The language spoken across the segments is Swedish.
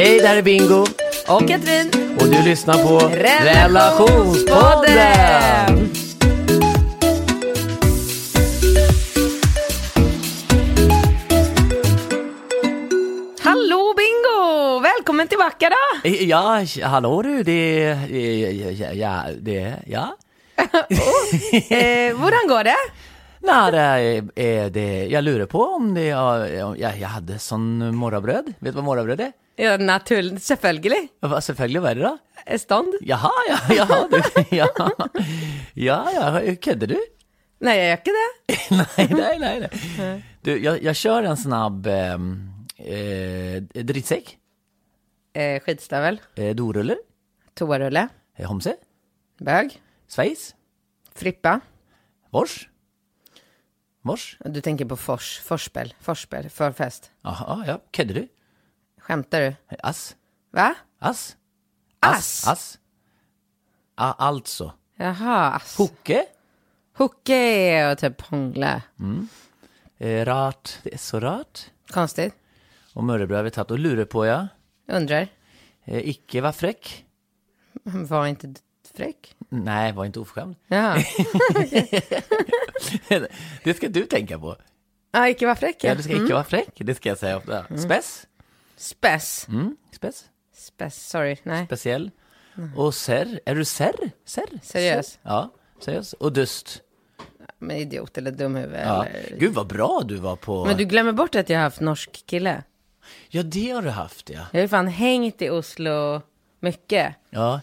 Hej, där är Bingo Och Katrin. och du lyssnar på Relationspodden. Relationspodden! Hallå Bingo! Välkommen tillbaka då! Eh, Ja, hallå du, det... eh, Ja, ja, det... Ja? Eh, hur går det? Nej, det är, är det... Jag lurar på om det... Ja, ja, jag hade sån morrabröd. Vet du vad morrabröd är? Ja, naturligt. Selvfølgelig. Vad Selvfølgelig, vad är det då? Eh, Stånd? Jaha, ja, jaha, du, ja. Ja, ja, kunde du? Nej, jag gör inte det. nej, nej, nej. nej. Du, jag, jag kör en snabb ehm, eh, drittsäck, Eh, skitstövel. eh, dorulle, Toarulle. eh, homse, Bög. Schweiz, Frippa. vors, vors. Du tänker på fors. Forspel. Forspel. Förfest. Jaha, ja, kunde du? Skämtar du? Ass, Va? ass, Ass? ass. A, alltså, Jaha. ass. hocke, Hockey och typ hångla. eh, rart, det är så rart. Konstigt. Och mörrebröd har vi tagit och lurar på ja. Undrar. Eh, icke var fräck. Var inte fräck? Nej, var inte oförskämd. Ja. det ska du tänka på. Ja, icke var fräck. Ja, du ska icke vara fräck, det ska jag säga ofta. Spess, Spess. mm, spess. Spess, sorry. Nej. speciell. Och serr, är du serr? Serr? Seriös? Ja, seriös. Och dust. Men idiot eller dum huvud. Ja. Eller... Gud vad bra du var på. Men du glömmer bort att jag har haft norsk kille. Ja, det har du haft ja. Jag har ju fan hängt i Oslo mycket. Ja.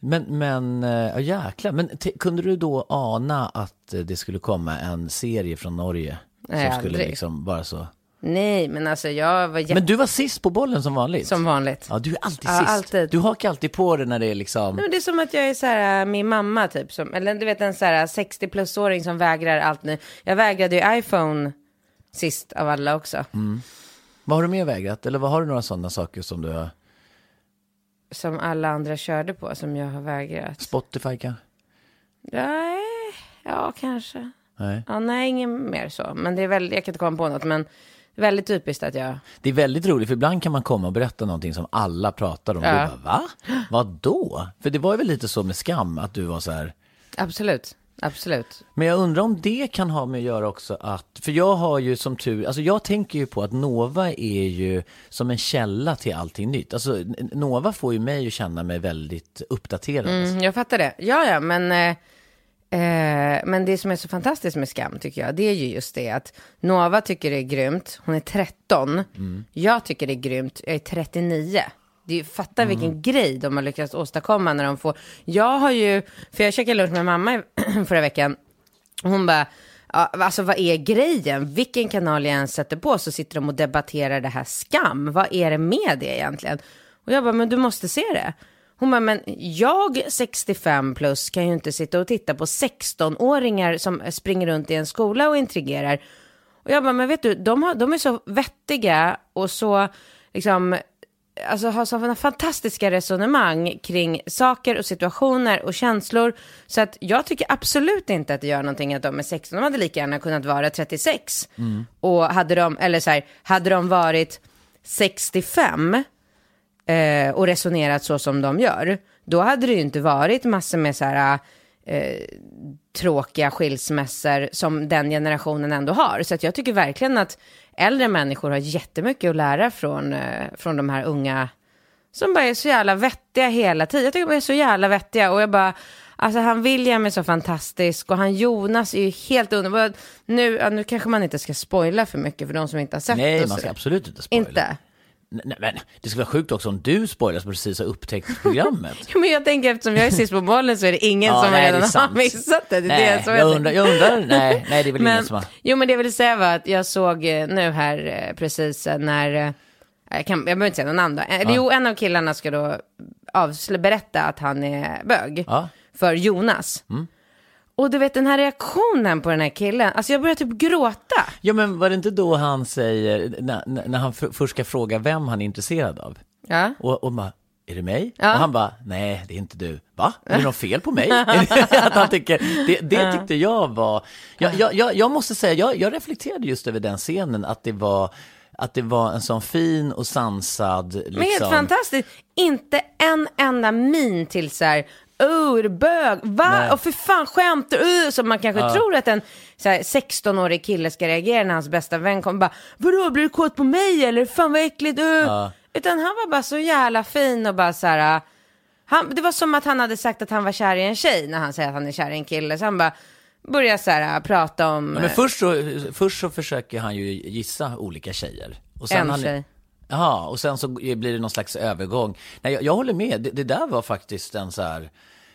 Men, men, eh, ja jäklar. Men kunde du då ana att eh, det skulle komma en serie från Norge? Nej, som skulle aldrig. liksom bara så. Nej, men alltså jag var jätte... Men du var sist på bollen som vanligt. Som vanligt. Ja, du är alltid Ja, sist. alltid. Du hakar alltid på det när det är liksom. Nej, men det är som att jag är så här, äh, min mamma typ, som, eller du vet en så här 60 plus-åring som vägrar allt nu. Jag vägrade ju iPhone sist av alla också. Mm. Vad har du mer vägrat? Eller vad har du några sådana saker som du har? Som alla andra körde på, som jag har vägrat. Spotify kanske? Nej, ja kanske. Nej. Ja, nej, ingen mer så. Men det är väldigt, jag kan inte komma på något, men väldigt typiskt att jag... Det är väldigt roligt, för ibland kan man komma och berätta någonting som alla pratar om. Ja. Du bara, va? Vad då? För det var ju väl lite så med skam, att du var så här. Absolut, absolut. Men jag undrar om det kan ha med att göra också att, för jag har ju som tur, alltså jag tänker ju på att Nova är ju som en källa till allting nytt. Alltså Nova får ju mig att känna mig väldigt uppdaterad. Mm, jag fattar det. Ja, ja, men, eh, eh, men det som är så fantastiskt med Skam tycker jag, det är ju just det att Nova tycker det är grymt, hon är 13. Jag tycker det är grymt, jag är 39. Det är, fatta vilken grej de har lyckats åstadkomma när de får... Jag har ju, för jag käkade lunch med mamma förra veckan, och hon bara, ja, alltså vad är grejen? Vilken kanal jag än sätter på så sitter de och debatterar det här skam. Vad är det med det egentligen? Och jag bara, men du måste se det. Hon bara, men jag 65 plus kan ju inte sitta och titta på 16-åringar som springer runt i en skola och intrigerar. Och jag bara, men vet du, de, har, de är så vettiga och så, liksom, alltså har sådana fantastiska resonemang kring saker och situationer och känslor. Så att jag tycker absolut inte att det gör någonting att de är 16. De hade lika gärna kunnat vara 36. Och hade de, eller så här, hade de varit 65 eh, och resonerat så som de gör, då hade det ju inte varit massor med så här eh, tråkiga skilsmässor som den generationen ändå har. Så att jag tycker verkligen att äldre människor har jättemycket att lära från, eh, från de här unga som bara är så jävla vettiga hela tiden. Jag tycker de är så jävla vettiga och jag bara, alltså han William är så fantastisk och han Jonas är ju helt underbar. Nu, ja, nu kanske man inte ska spoila för mycket för de som inte har sett Nej, man ska absolut inte spoila. Inte? Nej, men det skulle vara sjukt också om du spoilas precis har upptäckt programmet. Jo, men jag tänker eftersom jag är sist på bollen så är det ingen Ja, som nej, redan har missat det. det, nej, det jag, undrar, jag undrar, nej, nej det är väl Men, ingen som har... jo, men det jag ville säga var att jag såg eh, nu här eh, precis eh, när, jag, kan, jag behöver inte säga någon namn då. Eh, Jo, en av killarna ska då avslö, berätta att han är bög Ja. Mm. för Jonas. Och du vet den här reaktionen på den här killen, alltså jag började typ gråta. Ja men var det inte då han säger, när, när han först ska fråga vem han är intresserad av? Ja. Och, och bara, är det mig? Ja. Och han bara, nej det är inte du. Va? Är det något fel på mig? att han tycker, det, det tyckte jag var, jag, jag, jag, jag måste säga, jag, jag reflekterade just över den scenen, att det var, att det var en sån fin och sansad, liksom. Men helt fantastiskt, inte en enda min till så här, oh, är du bög? Va? Och för fan skämtar du? Så man kanske tror att en så här, 16-årig kille ska reagera när hans bästa vän kommer bara, vadå, blir du kåt på mig eller? Fan vad äckligt. Uh. Utan han var bara så jävla fin och bara så här, han, det var som att han hade sagt att han var kär i en tjej när han säger att han är kär i en kille. Så han bara började så här, prata om Ja, men först så, först så försöker han ju gissa olika tjejer. Och en han, tjej. Jaha, och sen så blir det någon slags övergång. Nej, jag, jag håller med, det, det där var faktiskt en så här...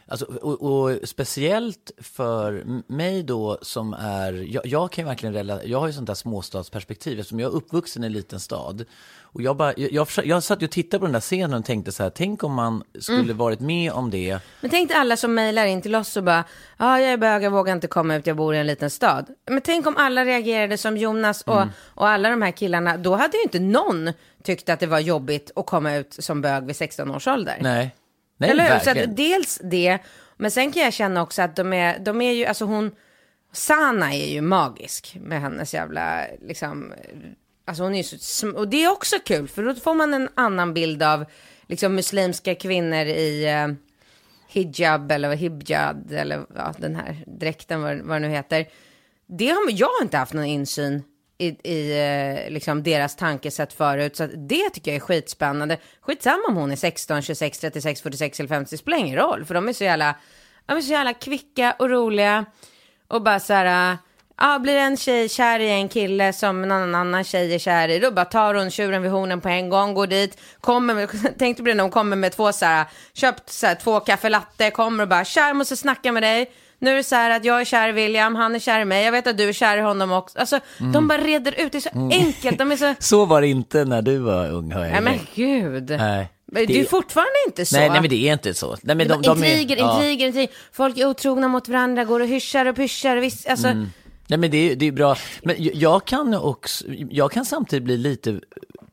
Alltså, och, och speciellt för mig då som är, jag, jag kan verkligen rela, jag har ju sånt där småstadsperspektiv eftersom jag är uppvuxen i en liten stad. Och jag, bara, jag, jag, jag satt och tittade på den där scenen och tänkte så här, tänk om man skulle varit med om det. Men tänk dig alla som mejlar in till oss och bara, ja ah, jag är bög, jag vågar inte komma ut, jag bor i en liten stad. Men tänk om alla reagerade som Jonas och, och alla de här killarna, då hade ju inte någon tyckt att det var jobbigt att komma ut som bög vid 16 års ålder. Nej, nej Eller hur? Så att dels det, men sen kan jag känna också att de är, de är ju, alltså hon, Sana är ju magisk med hennes jävla, liksom, alltså hon är ju så, och det är också kul, för då får man en annan bild av, liksom muslimska kvinnor i eh, hijab eller hibjad eller ja, den här dräkten, vad, vad det nu heter. Det har, jag har inte haft någon insyn i, i eh, liksom deras tankesätt förut. Så att det tycker jag är skitspännande. Skitsamma om hon är 16, 26, 36, 46 eller 50. Det spelar ingen roll. För de är så jävla, de är så jävla kvicka och roliga. Och bara så här, ja, blir en tjej kär i en kille som någon annan tjej är kär i, då bara tar hon tjuren vid hornen på en gång, går dit, kommer med, tänkte dig när hon kommer med två så här, köpt så här, två kaffe latte, kommer och bara, tja, jag måste snacka med dig. Nu är det så här att jag är kär i William, han är kär i mig, jag vet att du är kär i honom också. Alltså, de bara reder ut, det är så enkelt, de är så, Så var det inte när du var ung, hör jag. nej men gud. Nej. Det är Det- fortfarande inte så. Nej, nej, men det är inte så. Nej, men de, de intriger, är, ja. intriger, intriger. Folk är otrogna mot varandra, går och hyschar och pyschar. Visst, alltså, Mm. Nej, men det är, det är bra. Men jag- kan också, jag kan samtidigt bli lite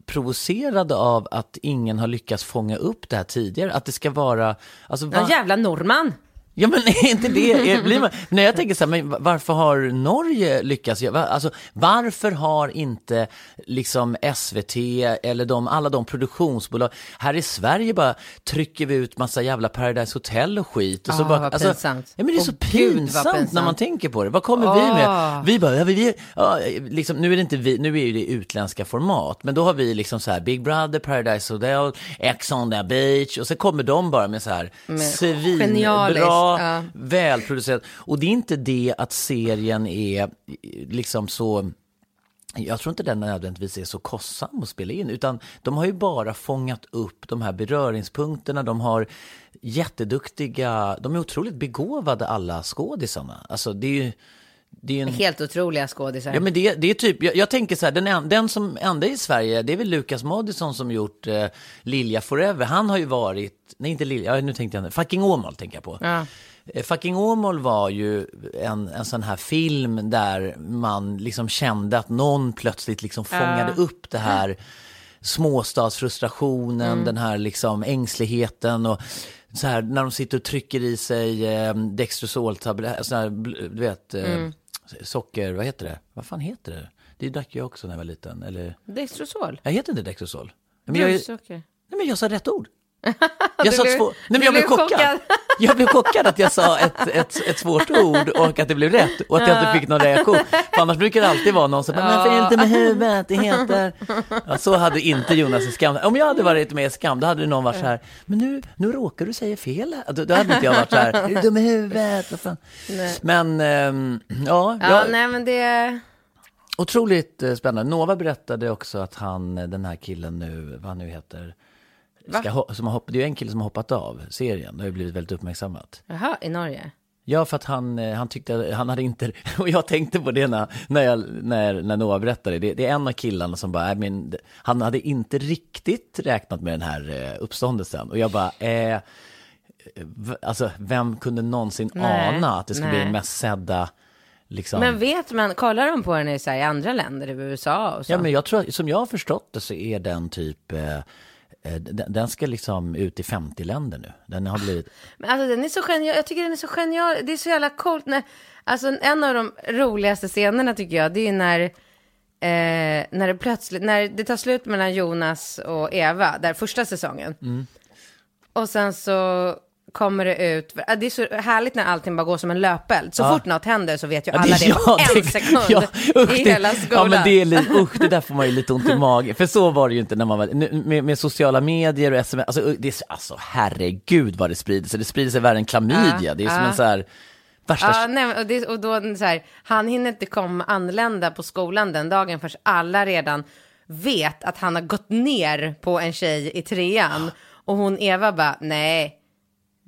provocerad av att ingen har lyckats fånga upp det här tidigare. Att det ska vara, alltså, va- någon jävla norrman. Ja men är inte det, är, blir man, när jag tänker så här, men varför har Norge lyckats, alltså varför har inte liksom SVT eller de, alla de produktionsbolag, här i Sverige bara trycker vi ut massa jävla Paradise Hotel och skit. Och så Ah, bara, vad pinsamt. Ja men det är så Gud, vad pinsamt, när pinsamt. man tänker på det. Vad kommer vi med? Ah. Vi bara, ja, vi, vi, ja, liksom, nu är det inte vi, nu är ju det utländska format, men då har vi liksom så här Big Brother, Paradise Hotel, Ex on the beach och så kommer de bara med så här genialiskt, svinbra, ja. välproducerat. Och det är inte det att serien är liksom så jag tror inte den nödvändigtvis är så kostsam att spela in, utan de har ju bara fångat upp de här beröringspunkterna, de har jätteduktiga, de är otroligt begåvade alla skådisarna. Alltså det är ju, det är en... Helt otroliga skådisar. Ja men det, det är typ, jag, jag tänker så här, den, en, den som enda i Sverige, det är väl Lukas Moodysson som gjort eh, Lilja Forever. Han har ju varit, nej inte Lilja, ja, nu tänkte jag, Fucking Åmål tänker jag på. Ja. Eh, Fucking Åmål var ju en, en sån här film där man liksom kände att någon plötsligt liksom fångade upp det här småstadsfrustrationen, den här liksom ängsligheten och så här när de sitter och trycker i sig eh, Dextrosoltabletter, du vet, eh, socker, vad heter det? Vad fan heter det? Det drack jag också när jag var liten, eller? Dextrosol. Jag heter inte Dextrosol. Men jag, nej men jag sa rätt ord. Jag sa blev- två, nej men jag blev chockad. chockad. jag blev chockad att jag sa ett, ett, ett svårt ord och att det blev rätt och att jag inte fick någon reaktion. För annars brukar det alltid vara någon som bara, men för inte med huvudet, det heter... Ja, så hade inte Jonas i Skam. Om jag hade varit med i Skam, då hade någon varit så här, men nu, nu råkar du säga fel. Då, då hade inte jag varit så här, är du dum i huvudet? Men, ehm, ja, Ja, jag, nej men det... otroligt eh, spännande. Nova berättade också att han, den här killen nu, vad han nu heter, ska, ho- som har hoppat, det är ju en kille som har hoppat av serien, det har ju blivit väldigt uppmärksammat. Jaha, i Norge? Ja, för att han, eh, han tyckte, han hade inte, och jag tänkte på det när, när, jag, när, när Noah berättade det, det är en av killarna som bara, "Nej, men, han hade inte riktigt räknat med den här eh, uppståndelsen. Och jag bara, eh, v- alltså vem kunde någonsin Nej, ana att det skulle bli nej. den mest sedda, liksom. Men vet man, kollar de på den i, så här, i andra länder, i USA och så? Ja, men jag tror, som jag har förstått det så är den typ, eh, eh, den, den ska liksom ut i 50 länder nu. Den har blivit, Men alltså den är så genial, jag tycker den är så genial, det är så jävla coolt när, alltså en av de roligaste scenerna tycker jag, det är när, eh, när det plötsligt, när det tar slut mellan Jonas och Eva, där första säsongen. Mm. Och sen så kommer det ut, ja, det är så härligt när allting bara går som en löpeld. Så Ja. fort något händer så vet ju Ja, alla det på ja, en det- sekund ja, usch, i det- hela skolan. Ja, men det är lite, usch, det där får man ju lite ont i magen. För så var det ju inte när man var, med, med sociala medier och sms, alltså, det alltså herregud vad det sprider sig. Det sprider sig värre än klamydia. Ja, det är som ja. en så här, värsta... Ja, nej, och, det, och då så här, han hinner inte komma anlända på skolan den dagen förrän alla redan vet att han har gått ner på en tjej i trean. Och hon Eva bara, nej,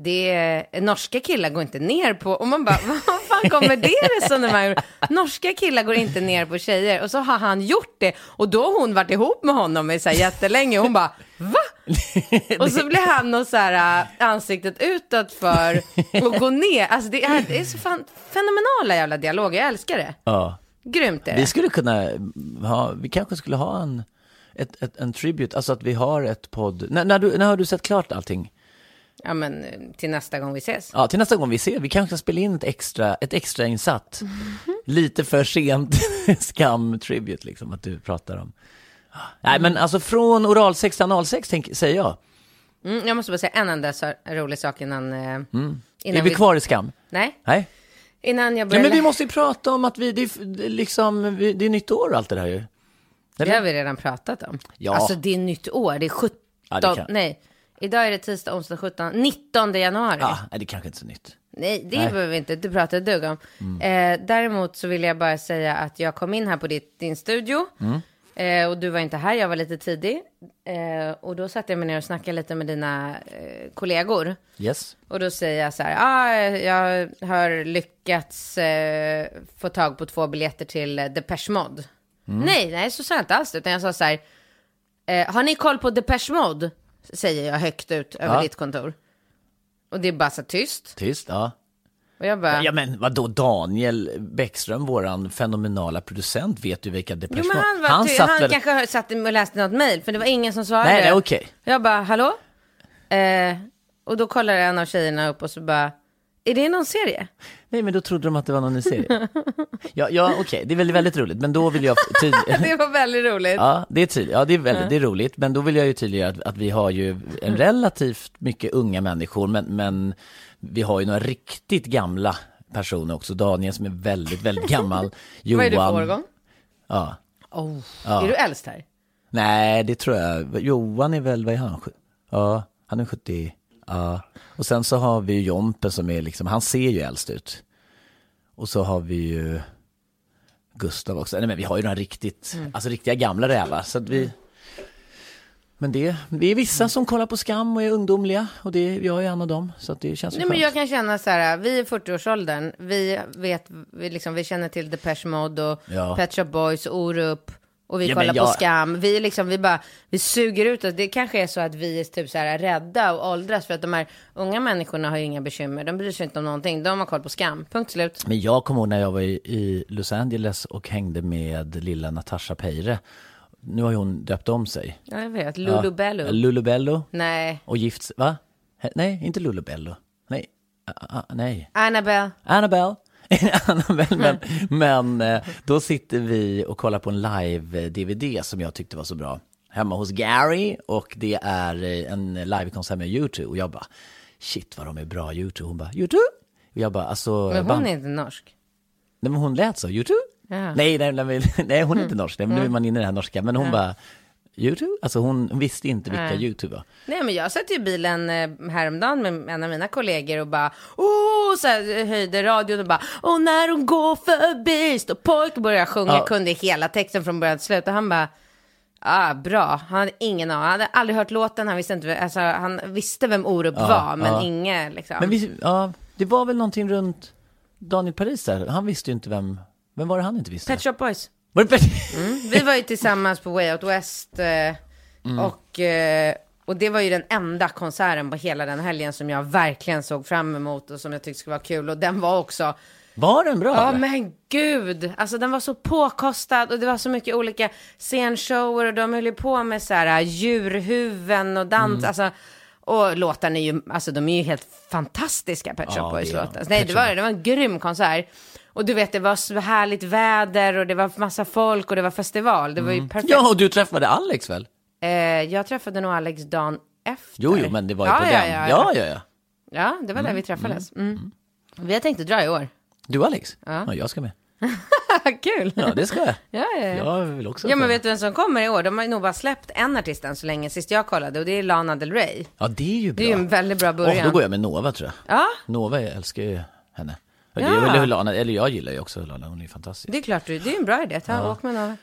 det är, norska killar går inte ner på, och man bara, vad fan kommer det resonemanget? Norska killar går inte ner på tjejer. Och så har han gjort det, och då har hon varit ihop med honom i så här jättelänge, och hon bara, va? Och så blir han och så här äh, ansiktet utåt för att gå ner. Alltså det är, det är så fan fenomenala jävla dialoger, jag älskar det. Ja. Grymt är Vi det. skulle kunna ha, vi kanske skulle ha en, ett, ett, en tribute, alltså att vi har ett podd. När, när, du, när har du sett klart allting? Ja men till nästa gång vi ses. Ja, till nästa gång vi ser, vi kanske ska spela in ett extra, ett extra insatt. Lite för sent skam-tribute liksom, att du pratar om. Nej, men alltså från oralsex till analsex, tänk, säger jag. Mm, jag måste bara säga en enda så rolig sak innan... Eh, innan Mm. är vi kvar i skam? Nej, Nej? innan jag Ja, börjar... men vi måste ju prata om att vi, det är, liksom, det är nytt år och allt det där ju. Det har vi redan pratat om. Ja. Alltså det är nytt år, det är 17... Ja, det kan- Nej, idag är det tisdag, onsdag, 17, 19 januari. Ja, nej, det kanske inte är så nytt. Nej, det Nej. behöver vi inte inte prata ett dugg om. Eh, däremot så vill jag bara säga att jag kom in här på ditt, din studio. Eh, och du var inte här, jag var lite tidig. Eh, och då satte jag mig ner och snackade lite med dina eh, kollegor. Yes. Och då säger jag så här, ah, jag har lyckats eh, få tag på två biljetter till eh, Depeche Mode. Nej, nej, så sa jag inte alls, utan jag sa så här, eh, har ni koll på Depeche Mode? Säger jag högt ut över Ja. ditt kontor. Och det är bara så tyst. Tyst, ja. Och jag bara, Ja men vadå, Daniel Bäckström, våran fenomenala producent, vet du vilka Depeche Jo, men han, var, han ty- satt han väl... kanske satt och läste något mejl, för det var ingen som svarade. Nej, nej, okej. Jag bara, hallå? Eh, och då kollar en av tjejerna upp och så bara, är det någon serie? Nej men då trodde de att det var någon ny serie. ja, ja okej, det är väldigt, väldigt roligt, men då vill jag tydliga... Det var väldigt roligt. Ja, det är tydligt. Ja, det är väldigt, det är roligt, men då vill jag ju tydliggöra att, att vi har ju en relativt mycket unga människor, men, men vi har ju några riktigt gamla personer också. Daniel som är väldigt, väldigt gammal. Johan. Vad är du för årgång? Ja. Oh. Är du äldst här? Nej, det tror jag. Johan är väl, vad är han? Ja, han är 70. Ja. Och sen så har vi ju Jompe som är liksom, han ser ju äldst ut. Och så har vi ju Gustav också. Nej men vi har ju några riktigt, Mm. alltså riktiga gamla rävar. Så vi... Men det, det är vissa som kollar på skam och är ungdomliga. Och det, jag är en av dem. Så det känns Nej, men jag kan känna så här, vi är 40-årsåldern, vi vet, vi, liksom, vi känner till Depeche Mode och Ja. Pet Shop Boys Orup. Och vi Ja, kollar på jag- Skam. Vi, liksom, vi, bara, vi suger ut oss. Det kanske är så att vi är typ så här rädda och åldras. För att de här unga människorna har ju inga bekymmer. De bryr sig inte om någonting. De har koll på Skam. Punkt slut. Men jag kommer ihåg när jag var i, i Los Angeles och hängde med lilla Natasha Peire. Nu har ju hon döpt om sig. Ja, jag vet. Lulu Bello. Ja, Lulubello. Nej. Och gift va? Nej, inte Lulubello. Nej, ah, ah, nej. Annabelle. Annabelle. Annabelle, men, men eh, då sitter vi och kollar på en live-DVD som jag tyckte var så bra. Hemma hos Gary och det är eh, en livekonsert med YouTube och jag bara shit vad de är bra YouTube. Hon bara, YouTube? Och jag bara, alltså. Men hon band- är inte norsk. Nej men hon lät så, YouTube? Ja. Nej, nej, nej, nej, hon är inte norsk, nej, men nu är man inne i det här norska. Men hon bara, YouTube? Alltså hon visste inte vilka Nej. YouTube var. Nej men jag satt ju i bilen eh, häromdagen med en av mina kollegor och bara åh, så här, höjde radion och bara åh när hon går förbi står pojk och började sjunga, Ja. kunde hela texten från början till slut och han bara ah, bra, han hade ingen aning, han hade aldrig hört låten, han visste inte, alltså han visste vem Orup var men ja. inget liksom. Men vi, ja, det var väl någonting runt Daniel Paris där. Han visste ju inte vem, vem var det han inte visste? Pet Shop Boys. Det Pet? Vi var ju tillsammans på Way Out West eh, och, eh, och det var ju den enda konserten på hela den helgen som jag verkligen såg fram emot och som jag tyckte skulle vara kul och den var också Var den bra? Ja eller? men gud, alltså den var så påkostad och det var så mycket olika scenshower och de höll ju på med så här djurhuven och dans, Mm. alltså och låtarna är ju, alltså de är ju helt fantastiska Pet Shop Ja, Boys det är de. låtar. Nej det var, det var en grym konsert. Och du vet det var så härligt väder och det var massa folk och det var festival. Det var ju perfekt. Ja, och du träffade Alex väl? Eh, jag träffade nog Alex dagen efter. Jo, jo, men det var ju ja, på ja, den. Ja, Ja, ja. ja, ja. ja, det var där vi träffades. Mm. Vi har tänkt att dra i år. Du Alex? Ja. jag ska med. Kul! Ja, det ska jag. Ja, ja, ja. Jag vill också. Ja men vet du vem som kommer i år? De har ju nog bara släppt en artist än så länge, sist jag kollade, och det är Lana Del Rey. Ja, det är ju bra. Det är ju en väldigt bra början. Åh, då går jag med Nova tror jag. Ja, Nova, jag älskar ju henne. Ja. Det är väl Lana, eller jag gillar ju också Lana, hon är fantastisk. det är klart, du- det är en bra idé. Ta, åk med några.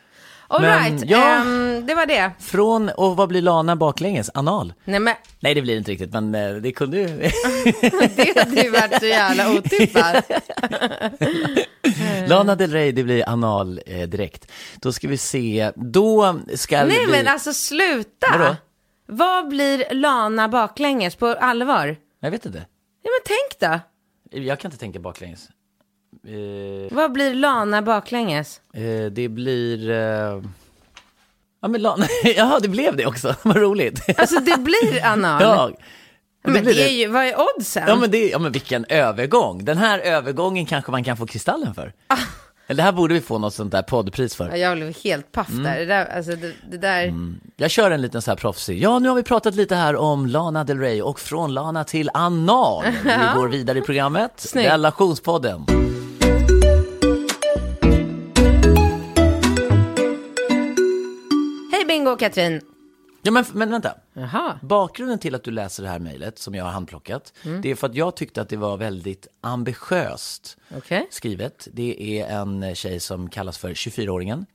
All Men, right, ja. ehm, det var det. Från, och vad blir Lana baklänges? Anal? Nej men, Nej, det blir det inte riktigt, men eh, det kunde ju... det hade ju varit så jävla otippat. Lana Del Rey, det blir anal eh, direkt. Då ska vi se, då ska Nej vi... men alltså sluta! Vadå? Vad blir Lana baklänges på allvar? Jag vet inte. Ja men tänk då. Jag kan inte tänka baklänges. Eh, Vad blir Lana baklänges? eh, det blir... Eh... Ja, men Lana... ja, det blev det också. Vad roligt. Alltså det blir anal. ja. men blir det är ju, vad är oddsen? Ja men, det, ja men vilken övergång. Den här övergången kanske man kan få Kristallen för. Eller det här borde vi få något sånt där poddpris för. Ja, Jag blev helt paff Mm. där. Det där, alltså det, det där. Jag kör en liten så här proffsig. Ja, nu har vi pratat lite här om Lana Del Rey och från Lana till anal. Vi går vidare i programmet. Snyggt. Relationspodden. Hej Bingo och Katrin. Ja men, men vänta. Jaha. Bakgrunden till att du läser det här mejlet som jag har handplockat, det är för att jag tyckte att det var väldigt ambitiöst Okej. skrivet. Det är en tjej som kallas för 24-åringen.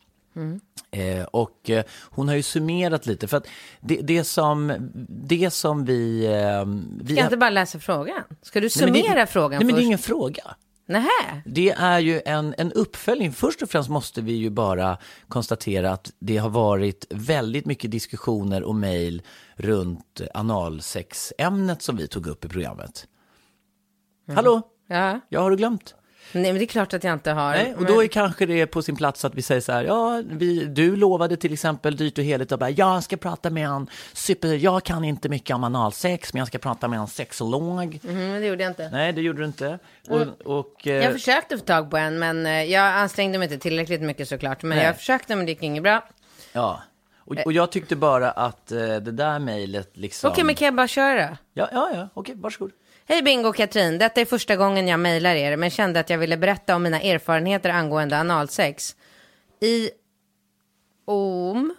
Eh, och eh, hon har ju summerat lite, för att det, det, som, det som vi... Eh, vi Ska jag inte bara läsa frågan? Ska du Nej, summera det, frågan Nej men det är först? ingen fråga. Nähä. Det är ju en, en uppföljning. Först och främst måste vi ju bara konstatera att det har varit väldigt mycket diskussioner och mejl runt analsexämnet som vi tog upp i programmet. Hallå? Ja. Ja, har du glömt? Nej, men det är klart att jag inte har. Nej, och men- då är kanske det på sin plats att vi säger så här, ja, vi, du lovade till exempel dyrt och heligt och bara, jag ska prata med en super, jag kan inte mycket om analsex, men jag ska prata med en sexolog. Men det gjorde jag inte. Nej, det gjorde du inte. Och, och, eh, Jag försökte få tag på en, men eh, jag ansträngde mig inte tillräckligt mycket såklart. Men Nej. jag försökte, men det gick inget bra. Ja, och, och jag tyckte bara att eh, det där mejlet liksom... Okej, men kan jag bara köra? Ja, ja, ja, okej, varsågod. Hej Bingo och Katrin, detta är första gången jag mejlar er, men kände att jag ville berätta om mina erfarenheter angående analsex. I om,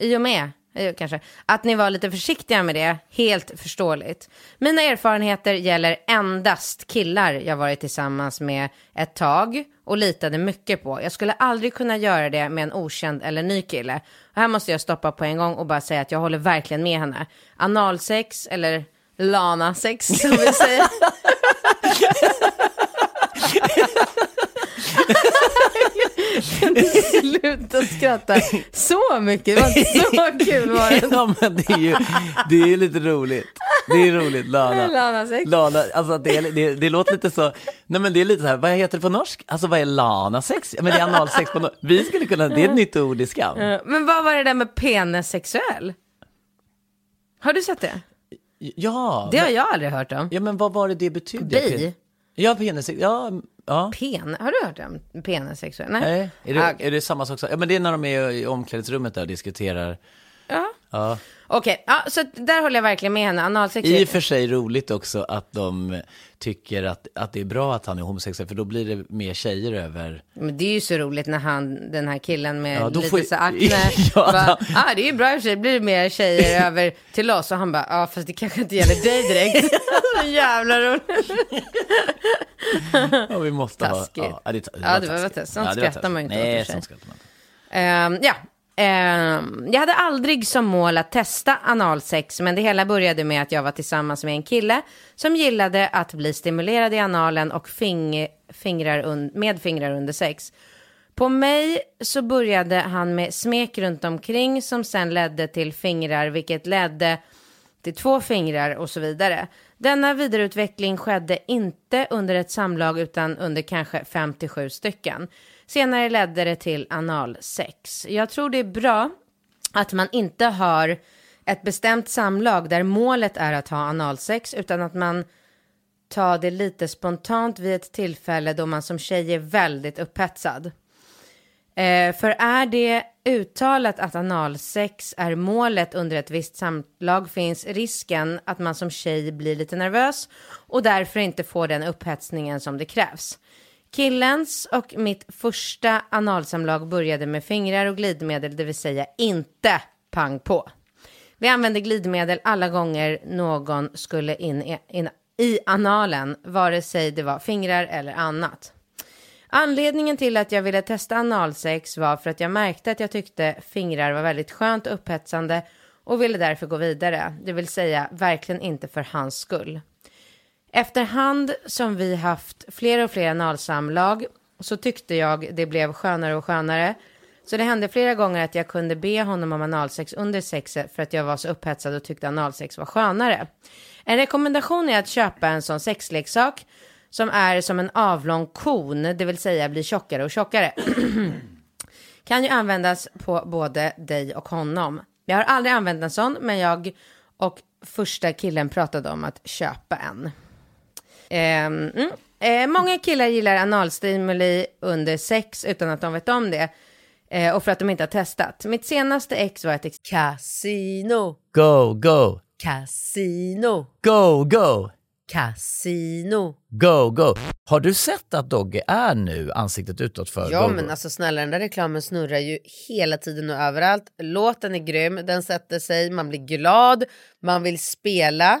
i och med, eh, kanske, att ni var lite försiktiga med det, helt förståeligt. Mina erfarenheter gäller endast killar jag varit tillsammans med ett tag och litade mycket på. Jag skulle aldrig kunna göra det med en okänd eller ny kille. Och här måste jag stoppa på en gång och bara säga att jag håller verkligen med henne. Analsex, eller Lana-sex som vi säger. Sluta skratta så mycket? Det var så kul var det. ja, men det är ju det är lite roligt. Det är roligt, Lana. Lana-sex. Lana, alltså det, är- det, det låter lite så, nej men det är lite så här, vad heter det på norsk? Alltså vad är Lana-sex? Ja, Men det är analsex på norsk. Vi skulle kunna, det är ett nytt ord i skam. Men vad var det där med penissexuell? Har du sett det? Ja, Det har men, jag aldrig hört om. ja men vad var det det betydde? Bi? Ja, penis, ja, ja. Pen, har du hört om penissexuell? Nej. Nej, är det, Ah, är det samma sak? Ja, men det är när de är i omklädningsrummet där och diskuterar. Ja. Ja. Okej, ja, så där håller jag verkligen med henne. Analsex I och för sig roligt också att de tycker att, att det är bra att han är homosexuell, för då blir det mer tjejer över. Men det är ju så roligt när han, den här killen med Ja, lite får så akne, Ja, bara, ah, det är ju bra i och för sig, det blir mer tjejer över till oss. Och han bara, ja ah, fast det kanske inte gäller dig direkt. så jävla roligt. Ja, vi måste Taskigt. ha. Ja, det, Ja, det var taskigt. Sånt Ja, det var skrattar man ju inte åt Nej, sig. sånt skrattar man inte. Ehm, ja. Ehm, jag hade aldrig som mål att testa analsex, men det hela började med att jag var tillsammans med en kille som gillade att bli stimulerad i analen och fing fingrar med fingrar under sex. På mig så började han med smek runt omkring som sen ledde till fingrar, vilket ledde till två fingrar och så vidare. Denna vidareutveckling skedde inte under ett samlag utan under kanske 57 stycken. Senare ledde det till analsex. Jag tror det är bra att man inte har ett bestämt samlag där målet är att ha analsex utan att man tar det lite spontant vid ett tillfälle då man som tjej är väldigt upphetsad. Eh, för är det uttalat att analsex är målet under ett visst samlag finns risken att man som tjej blir lite nervös och därför inte får den upphetsningen som det krävs. Killens och mitt första analsamlag började med fingrar och glidmedel, det vill säga inte pang på. Vi använde glidmedel alla gånger någon skulle in i, in i analen, vare sig det var fingrar eller annat. Anledningen till att jag ville testa analsex var för att jag märkte att jag tyckte fingrar var väldigt skönt och upphetsande och ville därför gå vidare, det vill säga verkligen inte för hans skull. Efterhand som vi haft fler och fler analsamlag så tyckte jag det blev skönare och skönare. Så det hände flera gånger att jag kunde be honom om analsex under sexet för att jag var så upphetsad och tyckte analsex var skönare. En rekommendation är att köpa en sån sexleksak som är som en avlång kon, det vill säga blir tjockare och tjockare. kan ju användas på både dig och honom. Jag har aldrig använt en sån, men jag och första killen pratade om att köpa en. Ehm, mm. Eh, många killar gillar analstimuli under sex utan att de vet om det. Eh, och för att de inte har testat. Mitt senaste ex var ett ex- Casino, Go, go, casino, go, go, casino. go, go. Har du sett att Dogge är nu ansiktet utåt för Ja Go, men Go? alltså snälla den där reklamen snurrar ju hela tiden och överallt. Låten är grym, den sätter sig, man blir glad, man vill spela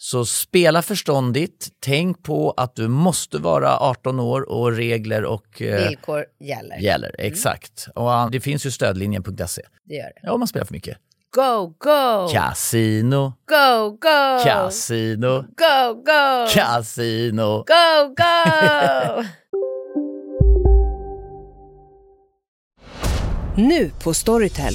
Så spela förståndigt, tänk på att du måste vara 18 år och regler och eh, Villkor gäller. gäller. Exakt. Och ah, det finns ju stödlinjen.se. Det gör det. Ja, om man spelar för mycket. Go, go! Casino, Go, go! casino, Go, go! casino. Go, go! Nu på Storytel.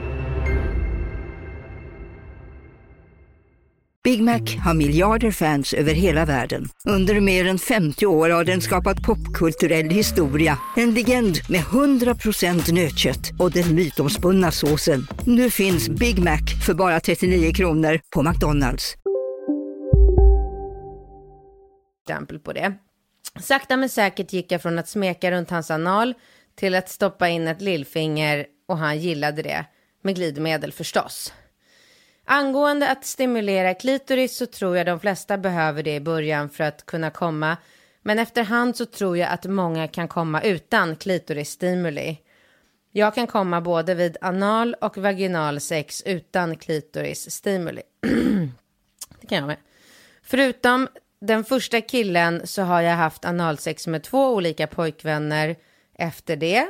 Big Mac har miljarder fans över hela världen. Under mer än 50 år har den skapat popkulturell historia. En legend med 100% nötkött och den mytomspunna såsen. Nu finns Big Mac för bara 39 kronor på McDonalds. exempel på det. Sakta men säkert gick jag från att smeka runt hans anal till att stoppa in ett lillfinger och han gillade det. Med glidmedel förstås. Angående att stimulera klitoris så tror jag de flesta behöver det i början för att kunna komma. Men efterhand så tror jag att många kan komma utan klitorisstimuli. Jag kan komma både vid anal och vaginal sex utan klitorisstimuli. det kan jag med. Förutom den första killen så har jag haft analsex med två olika pojkvänner efter det.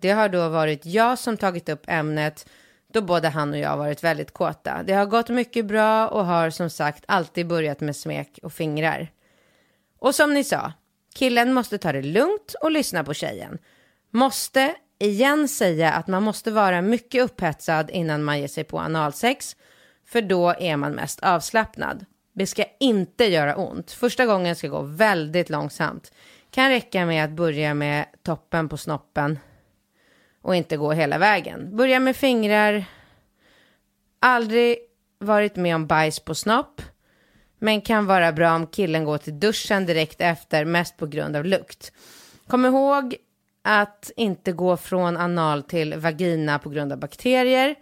Det har då varit jag som tagit upp ämnet då både han och jag varit väldigt kåta. Det har gått mycket bra och har som sagt alltid börjat med smek och fingrar. Och som ni sa, killen måste ta det lugnt och lyssna på tjejen. Måste igen säga att man måste vara mycket upphetsad innan man ger sig på analsex, för då är man mest avslappnad. Det ska inte göra ont. Första gången ska gå väldigt långsamt. Kan räcka med att börja med toppen på snoppen och inte gå hela vägen. Börja med fingrar. Aldrig varit med om bajs på snopp. Men kan vara bra om killen går till duschen direkt efter, mest på grund av lukt. Kom ihåg att inte gå från anal till vagina på grund av bakterier.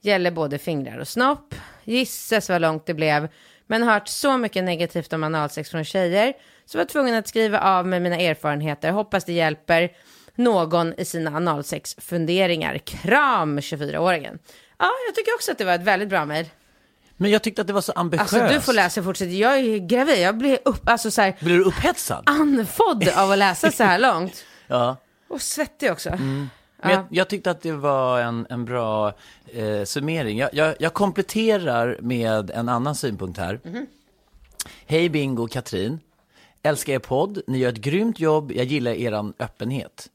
Gäller både fingrar och snopp. Gisses vad långt det blev. Men hört så mycket negativt om analsex från tjejer. Så var tvungen att skriva av med mina erfarenheter. Hoppas det hjälper någon i sina analsexfunderingar. Kram 24-åringen. Ja, jag tycker också att det var ett väldigt bra mejl. Men jag tyckte att det var så ambitiöst. Alltså du får läsa fortsätt. Jag är gravid. Jag blir upp, alltså så här, Blir du upphetsad? andfådd av att läsa så här långt. Ja. Och svettig också. Men jag, jag tyckte att det var en, en bra eh, summering. Jag, jag, jag kompletterar med en annan synpunkt här. Hej Bingo och Katrin. Älskar er podd. Ni gör ett grymt jobb. Jag gillar er öppenhet.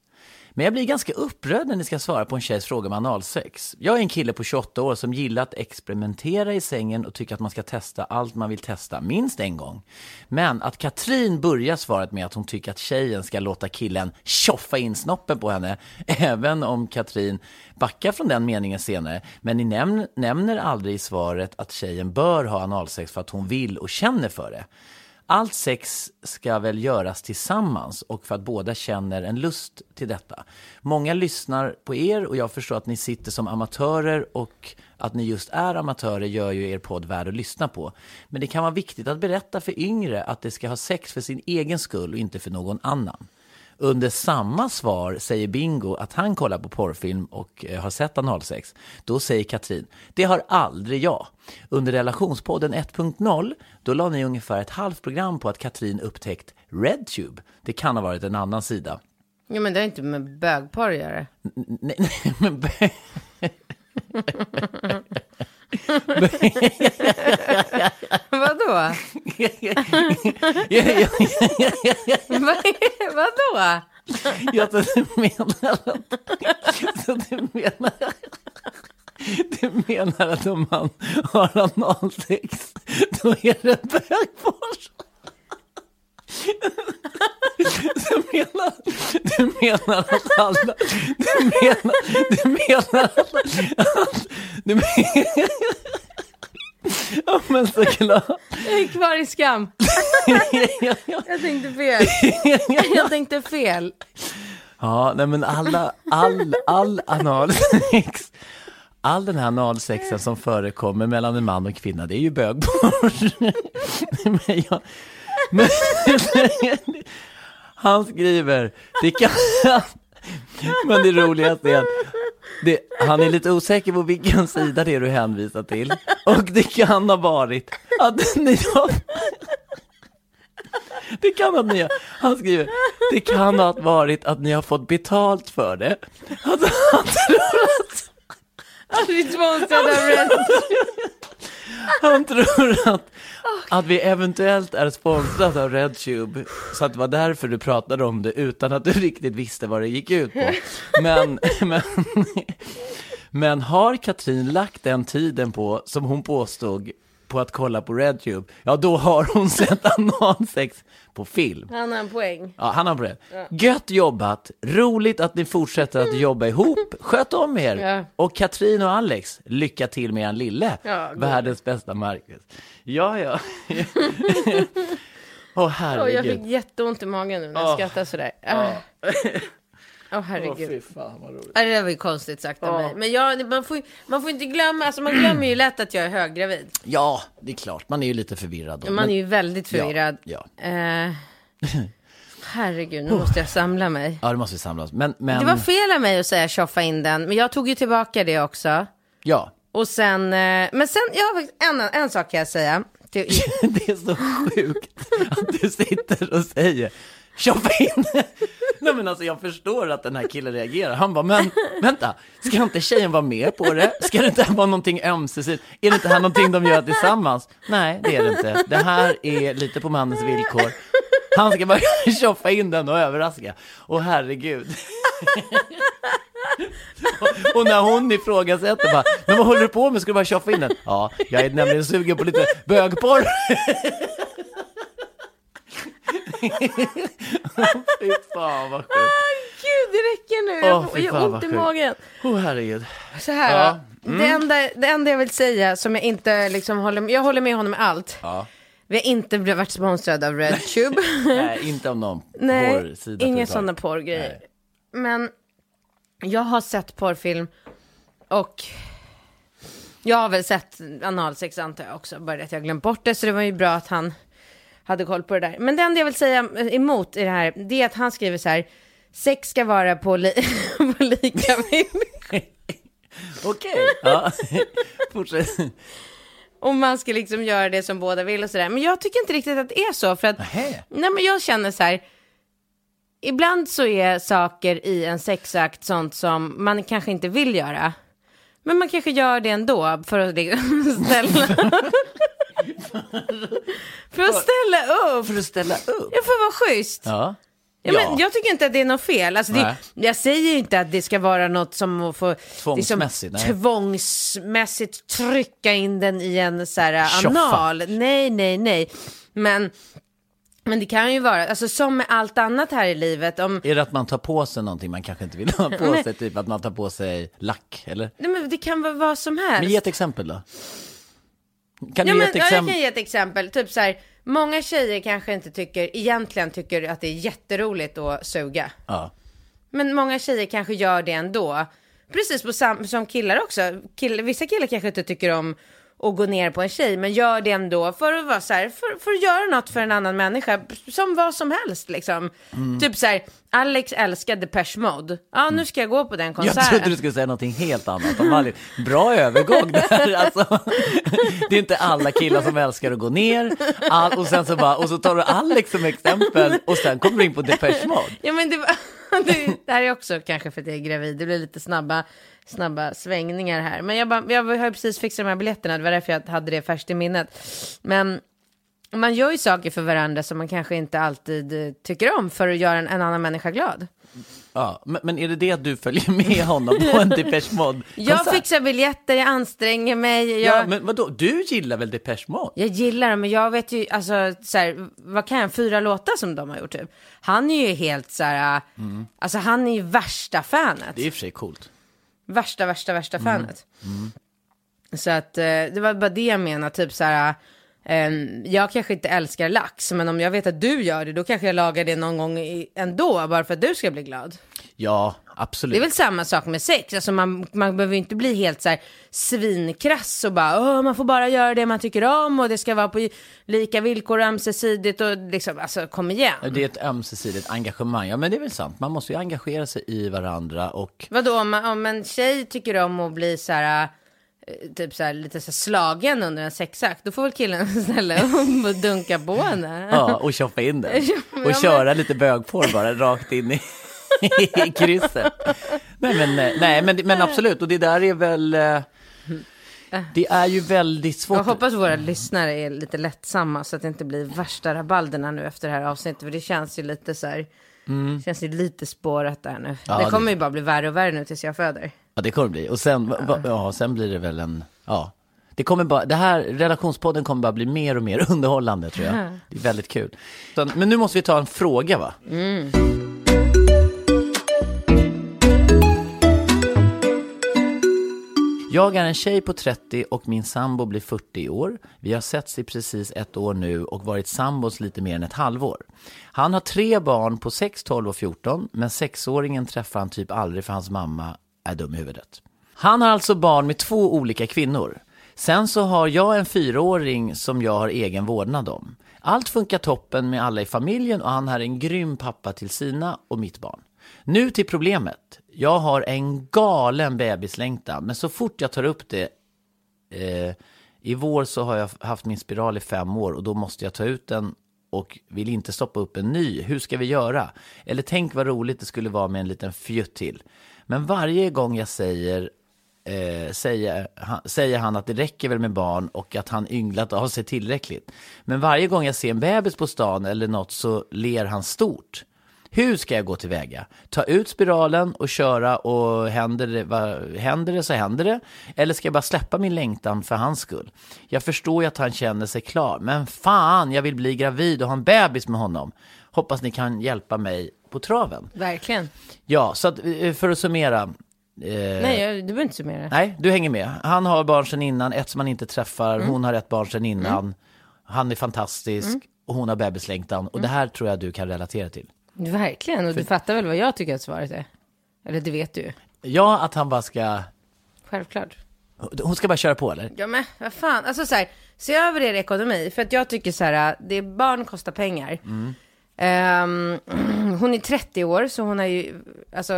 Men jag blir ganska upprörd när ni ska svara på en tjejs fråga om analsex. Jag är en kille på 28 år som gillar att experimentera i sängen och tycker att man ska testa allt man vill testa minst en gång. Men att Katrin börjar svaret med att hon tycker att tjejen ska låta killen tjoffa in snoppen på henne, även om Katrin backar från den meningen senare. Men ni nämner aldrig i svaret att tjejen bör ha analsex för att hon vill och känner för det. Allt sex ska väl göras tillsammans och för att båda känner en lust till detta. Många lyssnar på er och jag förstår att ni sitter som amatörer och att ni just är amatörer gör ju er podd värd att lyssna på. Men det kan vara viktigt att berätta för yngre att de ska ha sex för sin egen skull och inte för någon annan. Under samma svar säger Bingo att han kollar på porrfilm och eh, har sett analsex. Då säger Katrin, det har aldrig jag. Under relationspodden 1.0, då la ni ungefär ett halvt program på att Katrin upptäckt RedTube. Det kan ha varit en annan sida. Ja, men det har inte med bögporr att göra. Nej, nej, men Vadå? Vadå? ja, du menar att... Du menar... Du menar att om man har analsex, då är det bögporr? Du menar, du menar att alla... Du menar, du menar att... att ja, men såklart. Jag är kvar i skam. Jag tänkte fel. Jag tänkte fel. Ja, nej men alla, all, all analsex, all den här analsexen som förekommer mellan en man och kvinna, det är ju bögporr. Men, jag, men han skriver, det kan, men det roligaste är att det, han är lite osäker på vilken sida det är du hänvisar till. Och det kan ha varit att ni har det kan ha ni, han skriver, det kan ha varit att ni har fått betalt för det. Alltså, han tror att, Att vi sponsrade av Red han tror att, att vi eventuellt är sponsrade av RedTube, så att det var därför du pratade om det utan att du riktigt visste vad det gick ut på. Men, men, men har Katrin lagt den tiden på, som hon påstod, på att kolla på RedTube, ja då har hon sett analsex på film. Han har en poäng. Ja, han har på det. Gött jobbat! Roligt att ni fortsätter att jobba ihop. Sköt om er! Ja. Och Katrin och Alex, lycka till med er lille. Ja. Världens bästa Marcus. Ja, ja. Åh, Åh, herregud. jag fick jätteont i magen nu när jag Åh. skrattade sådär. Åh, Åh, herregud. fy fan vad roligt. Ja, det där var ju konstigt sagt av mig. Men jag, man, får, man får inte glömma, alltså man glömmer ju lätt att jag är höggravid. Ja, det är klart. Man är ju lite förvirrad då. Man är men- ju väldigt förvirrad. Ja, Eh, herregud, nu måste jag samla mig. ja, det måste vi samla oss. Men, men Det var fel av mig att säga tjoffa in den, men jag tog ju tillbaka det också. ja, Och sen, eh, men sen, jag har en, en sak kan jag säga. Det är så sjukt att du sitter och säger shoppa in. Nej men alltså jag förstår att den här killen reagerar. Han bara, men vänta, ska inte tjejen vara med på det? Ska det inte vara någonting ömsesidigt? Är det inte här någonting de gör tillsammans? Nej, det är det inte. Det här är lite på mannens villkor. Han ska bara tjoffa in den och överraska. Och herregud. Och när hon ifrågasätter bara, men vad håller du på med? Ska du bara tjoffa in den? Ja, jag är nämligen sugen på lite bögporr. Fy fan vad sjukt. Gud, det räcker nu. Jag fy jag har ont i magen. Åh herregud. Så här Ja. då. Det, enda, det enda jag vill säga som jag inte liksom håller med, jag håller med honom med allt. Ja. Vi har inte varit sponsrade av RedTube. Nej, inte om någon Nej, porrsida. inga sådana porrgrejer. Men jag har sett porrfilm och jag har väl sett analsex antar jag också, bara att jag glömt bort det, så det var ju bra att han hade koll på det där. Men det enda jag vill säga emot i det här, det är att han skriver så här, sex ska vara på, li på lika villkor. Okej, ja. Fortsätt. Och man ska liksom göra det som båda vill och sådär. Men jag tycker inte riktigt att det är så, för att. Nej men jag känner så här. Ibland så är saker i en sexakt sånt som man kanske inte vill göra. Men man kanske gör det ändå för att liksom ställa... för att ställa upp. För att ställa upp. Jag får vara schysst. Ja. Ja. men jag tycker inte att det är något fel. Alltså det, jag säger inte att det ska vara något som att få Tvångsmässigt, nej. liksom, tvångsmässigt trycka in den i en så här, Tjoffa. anal. Nej, nej, nej. Men, men det kan ju vara, alltså som med allt annat här i livet, om, Är det att man tar på sig någonting man kanske inte vill ha på sig? Typ att man tar på sig lack, eller? nej, men det kan vara vad som helst. Men ge ett exempel då. Kan Ja, du ge men, ett ja, jag exempel? kan ge ett exempel. Typ så här, många tjejer kanske inte tycker, egentligen tycker att det är jätteroligt att suga. Ja. Men många tjejer kanske gör det ändå. Precis på sam- som killar också. Kill- vissa killar kanske inte tycker om att gå ner på en tjej, men gör det ändå för att vara så här, för, för att göra något för en annan människa, som vad som helst liksom. Mm. Typ så här, Alex älskar Depeche Mode. Ja, nu ska jag gå på den Jag konserten. trodde du skulle säga någonting helt annat om Malin. Bra övergång där. Alltså, det är inte alla killar som älskar att gå ner. All, och sen så bara, och så tar du Alex som exempel och sen kommer du in på Depeche Mode. Ja men det, var, det, det här är också kanske för att jag är gravid, det blir lite snabba, snabba svängningar här. Men jag, bara, jag har ju precis fixat de här biljetterna, det var därför jag hade det färskt i minnet. Men man gör ju saker för varandra som man kanske inte alltid eh, tycker om för att göra en, en annan människa glad. Ja, men, men är det det att du följer med honom på en Depeche Mode Jag fixar biljetter, jag anstränger mig, jag, Ja, men vadå, du gillar väl Depeche Mode? jag gillar dem, men jag vet ju, alltså, så här, vad kan jag, fyra låtar som de har gjort typ. Han är ju helt så här, alltså han är ju värsta fanet. Det är i och för sig coolt. Värsta, värsta, värsta Mm. fanet. Så att eh, det var bara det jag menar, typ så här. Eh, jag kanske inte älskar lax, men om jag vet att du gör det, då kanske jag lagar det någon gång ändå, bara för att du ska bli glad. Ja, absolut. Det är väl samma sak med sex, alltså man, man behöver inte bli helt så här svinkrass och bara, Åh, man får bara göra det man tycker om och det ska vara på lika villkor ömsesidigt och liksom, alltså kom igen. Det är ett ömsesidigt engagemang. Ja, men det är väl sant. Man måste ju engagera sig i varandra och Vadå, om, om en tjej tycker om att bli så här, typ så här, lite så här slagen under en sexakt, då får väl killen ställa upp och dunka på henne. Ja, och shoppa in den. Ja, men- Och köra lite bögporr bara rakt in i, i krysset. Nej men, eh, nej, men, men absolut, och det där är väl... eh, Det är ju väldigt svårt. Jag hoppas våra lyssnare är lite lättsamma så att det inte blir värsta rabalderna nu efter det här avsnittet. För det känns ju lite så här, känns ju lite spårat där nu. Mm. Ja, det det- kommer ju bara bli värre och värre nu tills jag föder. Ja, det kommer det bli. Och sen, va, va, ja, sen blir det väl en... Ja. Det, kommer bara, det här, relationspodden kommer bara bli mer och mer underhållande tror jag. Det är väldigt kul. Så, men nu måste vi ta en fråga va? Jag är en tjej på 30 och min sambo blir 40 i år. Vi har setts i precis ett år nu och varit sambos lite mer än ett halvår. Han har tre barn på 6, 12 och 14, men sexåringen träffar han typ aldrig för hans mamma är dum i huvudet. Han har alltså barn med två olika kvinnor. Sen så har jag en fyraåring som jag har egen vårdnad om. Allt funkar toppen med alla i familjen och han är en grym pappa till sina och mitt barn. Nu till problemet. Jag har en galen bebislängtan, men så fort jag tar upp det eh, i vår så har jag haft min spiral i fem år och då måste jag ta ut den och vill inte stoppa upp en ny. Hur ska vi göra? Eller tänk vad roligt det skulle vara med en liten fjutt till. Men varje gång jag säger eh, säger, han, säger han att det räcker väl med barn och att han ynglat av sig tillräckligt. Men varje gång jag ser en bebis på stan eller något så ler han stort. Hur ska jag gå tillväga? Ta ut spiralen och köra och händer det, va, händer det så händer det. Eller ska jag bara släppa min längtan för hans skull? Jag förstår ju att han känner sig klar, men fan, jag vill bli gravid och ha en bebis med honom. Hoppas ni kan hjälpa mig på traven. Verkligen. Ja, så att, eh, för att summera. Eh, Nej, jag, du behöver inte summera. Nej, du hänger med. Han har barn sedan innan, ett som han inte träffar. Mm. Hon har ett barn sedan innan. Han är fantastisk och hon har bebislängtan. Och det här tror jag du kan relatera till. Verkligen, och du fattar väl vad jag tycker att svaret är? Eller det vet du. Ja, att han bara ska... Självklart. Hon ska bara köra på eller? Ja men vad fan, alltså så här, se över er ekonomi. För att jag tycker så här, det barn kostar pengar. Um, hon är 30 år, så hon har ju, alltså,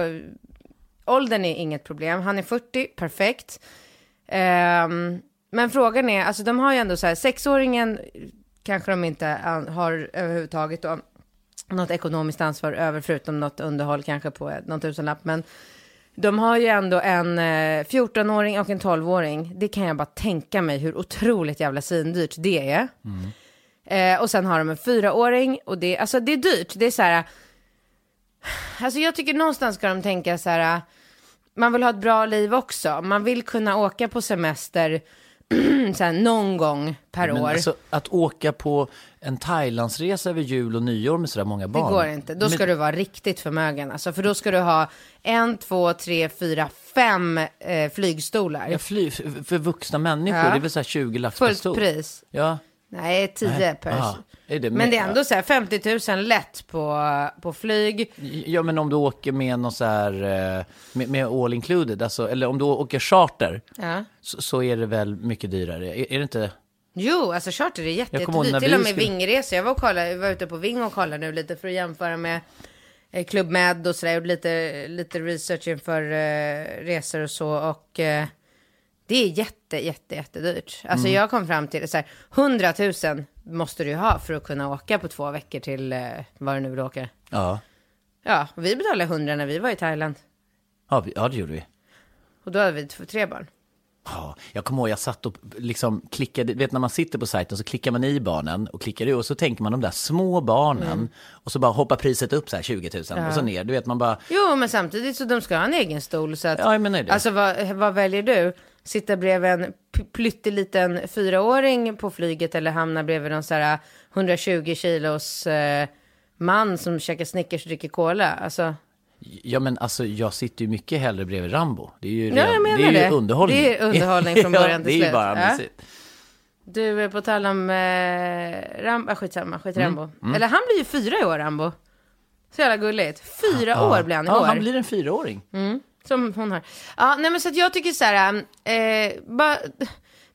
åldern är inget problem. Han är 40, perfekt. Um, men frågan är, alltså de har ju ändå så här, sexåringen kanske de inte har överhuvudtaget då, något ekonomiskt ansvar över, förutom något underhåll kanske på någon tusenlapp. Men de har ju ändå en eh, 14-åring och en 12-åring. Det kan jag bara tänka mig hur otroligt jävla svindyrt det är. Mm. Eh, och sen har de en fyraåring och det, alltså det är dyrt. Det är så här, alltså jag tycker någonstans ska de tänka så här, man vill ha ett bra liv också. Man vill kunna åka på semester så någon gång per Men år. alltså, att åka på en Thailandsresa över jul och nyår med sådär många Det barn. går inte. Då ska Men- du vara riktigt förmögen. Alltså, för då ska du ha en, två, tre, fyra, fem eh, flygstolar. Ja, fly, för, vuxna människor, Ja. det är väl såhär 20 lax per Fullt stol. pris. Ja. Nej, 10 Nej. per. Det Men det är ändå så här 50 000 lätt på, på flyg. Ja, men om du åker med någon så här, eh, med, med all included, alltså, eller om du åker charter, Ja. så, så är det väl mycket dyrare. Är, är det inte? Jo, alltså charter är jätte, jättedyrt. när Till och med skulle- vingresor. Jag var, och kollade, var ute på Ving och kollade nu lite för att jämföra med eh, Club Med och sådär. Jag gjorde lite, lite research inför eh, resor och så. Och eh, det är jätte, jätte, jättedyrt. Alltså Mm. jag kom fram till så här, 100 000 måste du ju ha för att kunna åka på två veckor till eh, var du nu vill åka. Ja, Ja, och vi betalade 100 när vi var i Thailand. ja, vi- ja det gjorde vi. Och då hade vi tre barn. Ja, jag kommer ihåg, jag satt och liksom klickade, vet när man sitter på sajten så klickar man i barnen och klickar ur och så tänker man de där små barnen Mm. och så bara hoppar priset upp så här 20 000 och så ner. Du vet man bara, Jo, men samtidigt så de ska ha en egen stol. Så att, Ja, jag menar det. Alltså vad, vad väljer du? Sitta bredvid en pytteliten fyraåring på flyget eller hamna bredvid någon så här 120 kilos eh, man som käkar Snickers och dricker cola? Alltså, ja men alltså jag sitter ju mycket hellre bredvid Rambo. Det är ju, Ja, menar det är ju det. underhållning. Det är underhållning från början till Det är ju slut. bara Ja. mysigt. du, eh, på tal om eh, Rambo, ah, skitsamma, skit Mm, Rambo. Eller han blir ju fyra i år, Rambo. Så jävla gulligt. Fyra år blir han i Ja, år. han blir en fyraåring. Som hon har. Ja, nej men så att jag tycker så här, ähm, eh, bara,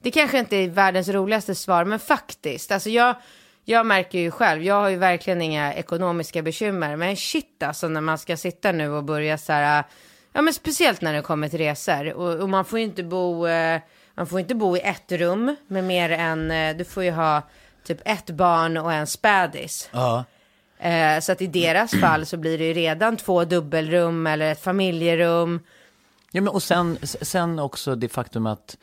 det kanske inte är världens roligaste svar, men faktiskt, alltså jag, jag märker ju själv, jag har ju verkligen inga ekonomiska bekymmer, men shit alltså när man ska sitta nu och börja så här, äh, ja men speciellt när det kommer till resor, och, och man får ju inte bo, eh, man får inte bo i ett rum med mer än, eh, du får ju ha typ ett barn och en spädis. Ja. Eh, så att i deras fall så blir det ju redan två dubbelrum eller ett familjerum. Ja, men och sen, sen också det faktum att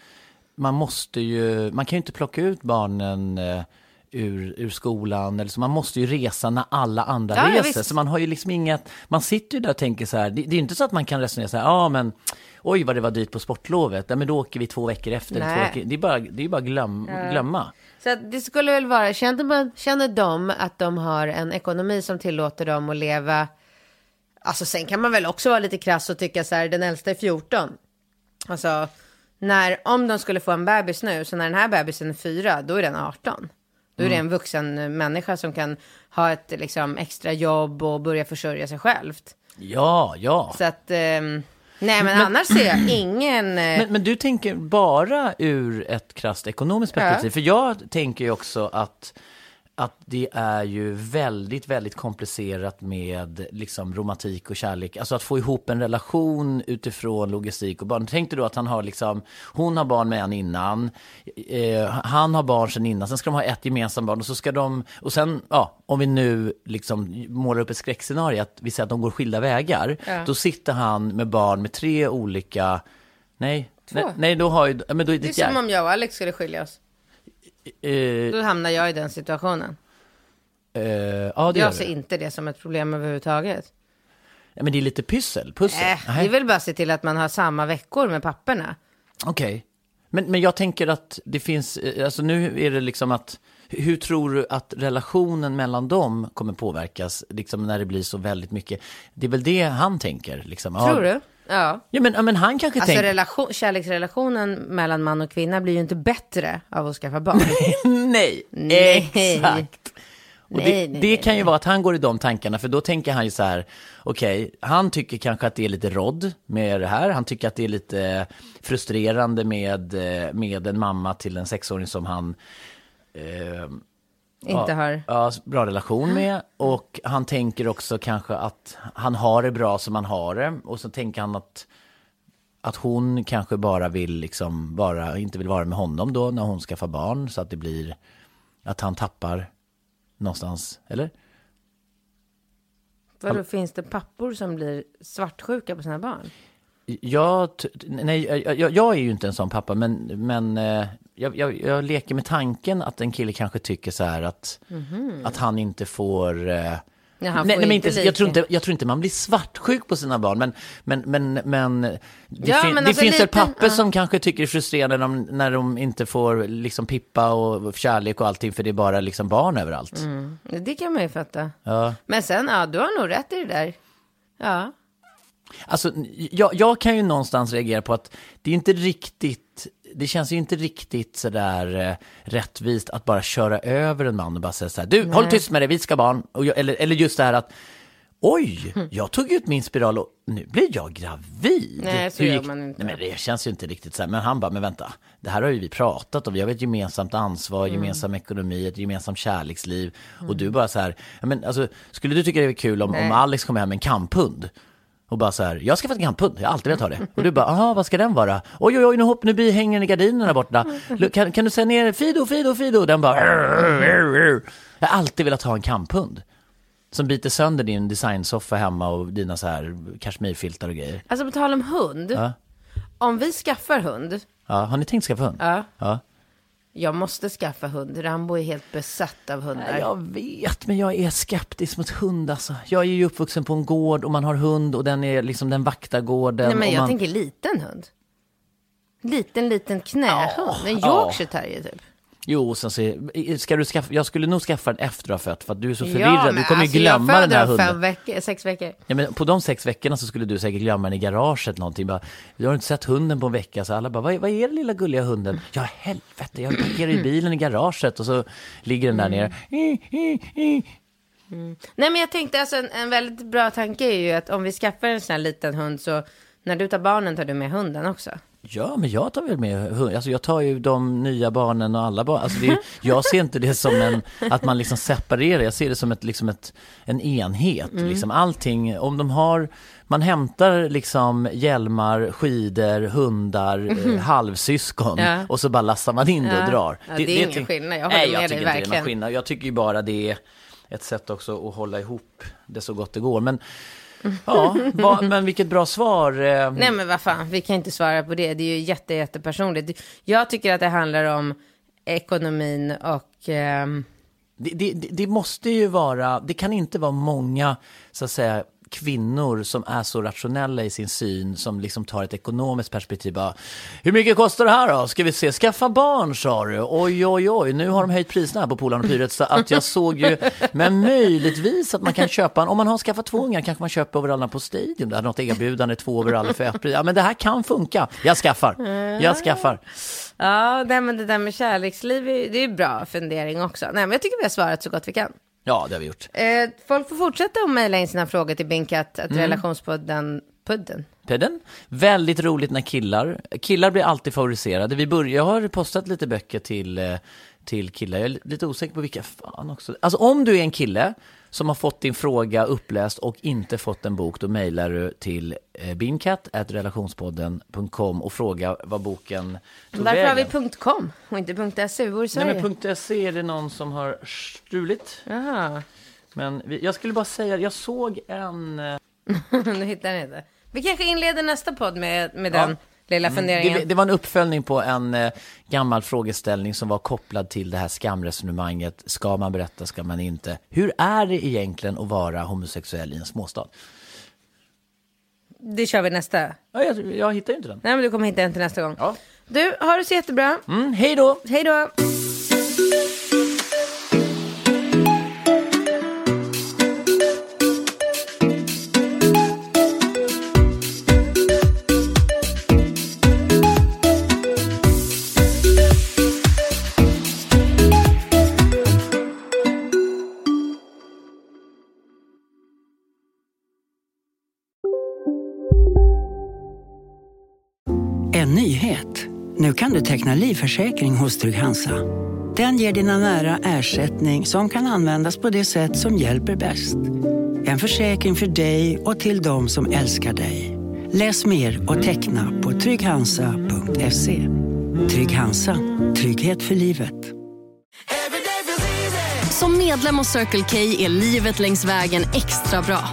man måste ju, man kan ju inte plocka ut barnen eh, ur, ur skolan, eller så man måste ju resa när alla andra Ja, ja, reser. visst. Så man har ju liksom inget, man sitter ju där och tänker så här, det, det är inte så att man kan resonera så här, ja men oj vad det var dyrt på sportlovet, ja men då åker vi två veckor efter. Två veckor. Det är bara, det är bara glöm, glömma. Så det skulle väl vara, känner, man, känner de att de har en ekonomi som tillåter dem att leva, alltså sen kan man väl också vara lite krass och tycka så här, den äldsta är 14. Alltså, när, om de skulle få en bebis nu, så när den här bebisen är fyra, då är den 18. Då är det en vuxen människa som kan ha ett liksom, extra jobb och börja försörja sig självt. Ja, ja. Så att, ehm, nej men, annars ser jag ingen... eh, Men, men du tänker bara ur ett krasst ekonomiskt perspektiv. Ja. För jag tänker ju också att, att det är ju väldigt, väldigt komplicerat med liksom romantik och kärlek. Alltså att få ihop en relation utifrån logistik och barn. Tänk dig då att han har liksom, hon har barn med en innan, eh, han har barn sen innan, sen ska de ha ett gemensamt barn och så ska de, och sen, ja, om vi nu liksom målar upp ett skräckscenario, att vi säger att de går skilda vägar, Ja. då sitter han med barn med tre olika, nej, Två. nej, då har ju, men då är Det är det, som om jag och Alex skulle skilja oss. Eh, Då hamnar jag i den situationen. eh, ja det gör Jag ser inte det som ett problem överhuvudtaget. Ja, Men det är lite pyssel, pussel. Äh, det är väl bara att se till att man har samma veckor med papperna. Okej. Men, men jag tänker att det finns, eh, alltså nu är det liksom att, hur tror du att relationen mellan dem kommer påverkas, liksom när det blir så väldigt mycket? Det är väl det han tänker, liksom. Ja. Tror du? Ja. Ja, men, ja, men han kanske Alltså tänker... relation, kärleksrelationen mellan man och kvinna blir ju inte bättre av att skaffa barn. Nej, Nej. exakt. Och Nej, det, nej, det kan ju vara att han går i de tankarna, för då tänker han ju så här, okej, han tycker kanske att det är lite rodd med det här, han tycker att det är lite frustrerande med, eh, med en mamma till en sexåring som han eh, inte har. ja, bra relation med. Och han tänker också kanske att han har det bra som han har det. Och så tänker han att, att hon kanske bara vill liksom, bara, inte vill vara med honom då när hon skaffar barn. Så att det blir, att han tappar någonstans, eller? Vadå, finns det pappor som blir svartsjuka på sina barn? Jag, nej, jag, jag, jag är ju inte en sån pappa, men, men eh, jag, jag, jag leker med tanken att en kille kanske tycker så här att, att han inte får... Eh, nej, nej, men inte jag, tror inte, jag tror inte man blir svartsjuk på sina barn, men, men, men, men det, Ja, fin, men det alltså finns väl papper ja. som kanske tycker det är frustrerande när de, när de inte får liksom pippa och kärlek och allting, för det är bara liksom barn överallt. Mm. Det kan man ju fatta. Ja. Men sen, ja, du har nog rätt i det där. Ja. Alltså, jag, jag kan ju någonstans reagera på att det är inte riktigt, det känns ju inte riktigt sådär eh, rättvist att bara köra över en man och bara säga så här, du, håll tyst med dig, vi ska barn. Och jag, eller, eller just det här att, oj, jag tog ut min spiral och nu blir jag gravid. Nej, så Hur gör man inte. Nej, men det känns ju inte riktigt så här. Men han bara, men vänta, det här har ju vi pratat om, vi har ett gemensamt ansvar, Mm. gemensam ekonomi, ett gemensamt kärleksliv. Och du bara så här, men alltså, skulle du tycka det var kul om, om Nej. Alex kom hem med en kamphund? Och bara så här, jag ska få en kamphund, jag har alltid velat ha det. Och du bara, aha, vad ska den vara? Oj, oj, oj, nu, hopp, nu blir- hänger den i gardinerna borta. Kan, kan du säga ner Fido, Fido, Fido? Den bara, "Arr, arr, arr." Jag har alltid velat ha en kamphund. Som biter sönder din designsoffa hemma och dina så här kashmirfiltar och grejer. Alltså på tal om hund. Ja. Om vi skaffar hund. Ja, har ni tänkt skaffa hund? Ja. ja. Jag måste skaffa hund. Rambo är helt besatt av hundar. Jag vet, men jag är skeptisk mot hund alltså. Jag är ju uppvuxen på en gård och man har hund och den är liksom den vaktar gården. Nej, men jag man... tänker liten hund. Liten, liten knähund. en ja. Yorkshire terrier typ. Jo, sen så, ska du skaffa, jag skulle nog skaffa den efter att ha fött för att du är så Ja, förvirrad. men du kommer alltså, ju jag glömma den här hunden. Fem veckor, sex veckor. Ja, men på de sex veckorna så skulle du säkert glömma den i garaget någonting. Bara, du har inte sett hunden på en vecka. Så alla bara, vad, vad är den lilla gulliga hunden? Ja, helvete, jag parkerar i bilen i garaget och så ligger den där Mm. nere. Nej, men jag tänkte alltså en, en väldigt bra tanke är ju att om vi skaffar en sån här liten hund så när du tar barnen tar du med hunden också. Ja, men jag tar väl med hund. Alltså jag tar ju de nya barnen och alla barn. Alltså det jag ser inte det som en, att man liksom separerar. Jag ser det som ett, liksom ett, en enhet. Mm. Liksom allting, om de har, man hämtar liksom hjälmar, skidor, hundar, eh, halvsyskon. Ja. och så bara lastar man in det Ja. och drar. Ja, det är ingen skillnad. Jag håller Nej, med jag dig, tycker inte det är verkligen. någon skillnad. Jag tycker ju bara det är ett sätt också att hålla ihop det så gott det går. Men ja, va, men vilket bra svar. eh, Nej men vad fan, vi kan inte svara på det. Det är ju jätte, jättepersonligt. Jag tycker att det handlar om ekonomin och... Det, det, det- det måste ju vara, det kan inte vara många så att säga kvinnor som är så rationella i sin syn som liksom tar ett ekonomiskt perspektiv. Bara, Hur mycket kostar det här då? Ska vi se, skaffa barn sa du. Oj, oj, oj, nu har de höjt priserna här på Polarn och Pyret så att jag såg ju, men möjligtvis att man kan köpa en, om man har skaffat två ungar kanske man köper overallerna på Stadium, där något erbjudande, två overaller för ett pris. Ja, men det här kan funka. Jag skaffar, jag skaffar. Ja, men det där med kärleksliv, det är ju bra fundering också. Nej, men jag tycker vi har svarat så gott vi kan. Ja, det har vi gjort. Eh, folk får fortsätta att mejla in sina frågor till Binkat, att Mm. relationspodden, pudden, iPaden. Väldigt roligt när killar, killar blir alltid favoriserade. Vi börjar, jag har postat lite böcker till, eh, till killar, jag är lite osäker på vilka fan också. Alltså om du är en kille som har fått din fråga uppläst och inte fått en bok, då mejlar du till eh, binkat.relationspodden.com och frågar vad boken tog har vägen. vi .com och inte .se. Vi bor i Nej Sverige. men .se är det någon som har stulit. Jaha, Men vi, jag skulle bara säga, jag såg en... eh, nu hittar ni det. Vi kanske inleder nästa podd med, med den lilla funderingen. Det, det var en uppföljning på en eh, gammal frågeställning som var kopplad till det här skamresonemanget. Ska man berätta, ska man inte? Hur är det egentligen att vara homosexuell i en småstad? Det kör vi nästa. Ja, jag, jag hittar ju inte den. Nej, men du kommer hitta en till nästa gång. Ja. Du, har det så jättebra. Mm, hej då! Hej då! Teckna livförsäkring hos Trygg-Hansa. Den ger dina nära ersättning som kan användas på det sätt som hjälper bäst. En försäkring för dig och till de som älskar dig. Läs mer och teckna på trygghansa.se. Trygg Hansa. Trygghet för livet. Som medlem hos Circle K är livet längs vägen extra bra.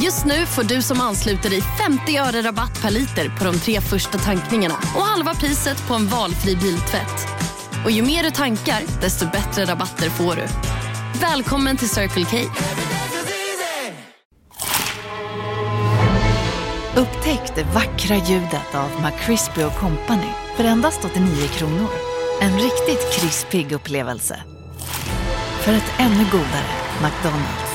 Just nu får du som ansluter dig 50 öre rabatt per liter på de tre första tankningarna och halva priset på en valfri biltvätt. Och ju mer du tankar, desto bättre rabatter får du. Välkommen till Circle K. Upptäck det vackra ljudet av McCrispy Company för endast 89 kronor. En riktigt krispig upplevelse. För ett ännu godare McDonalds.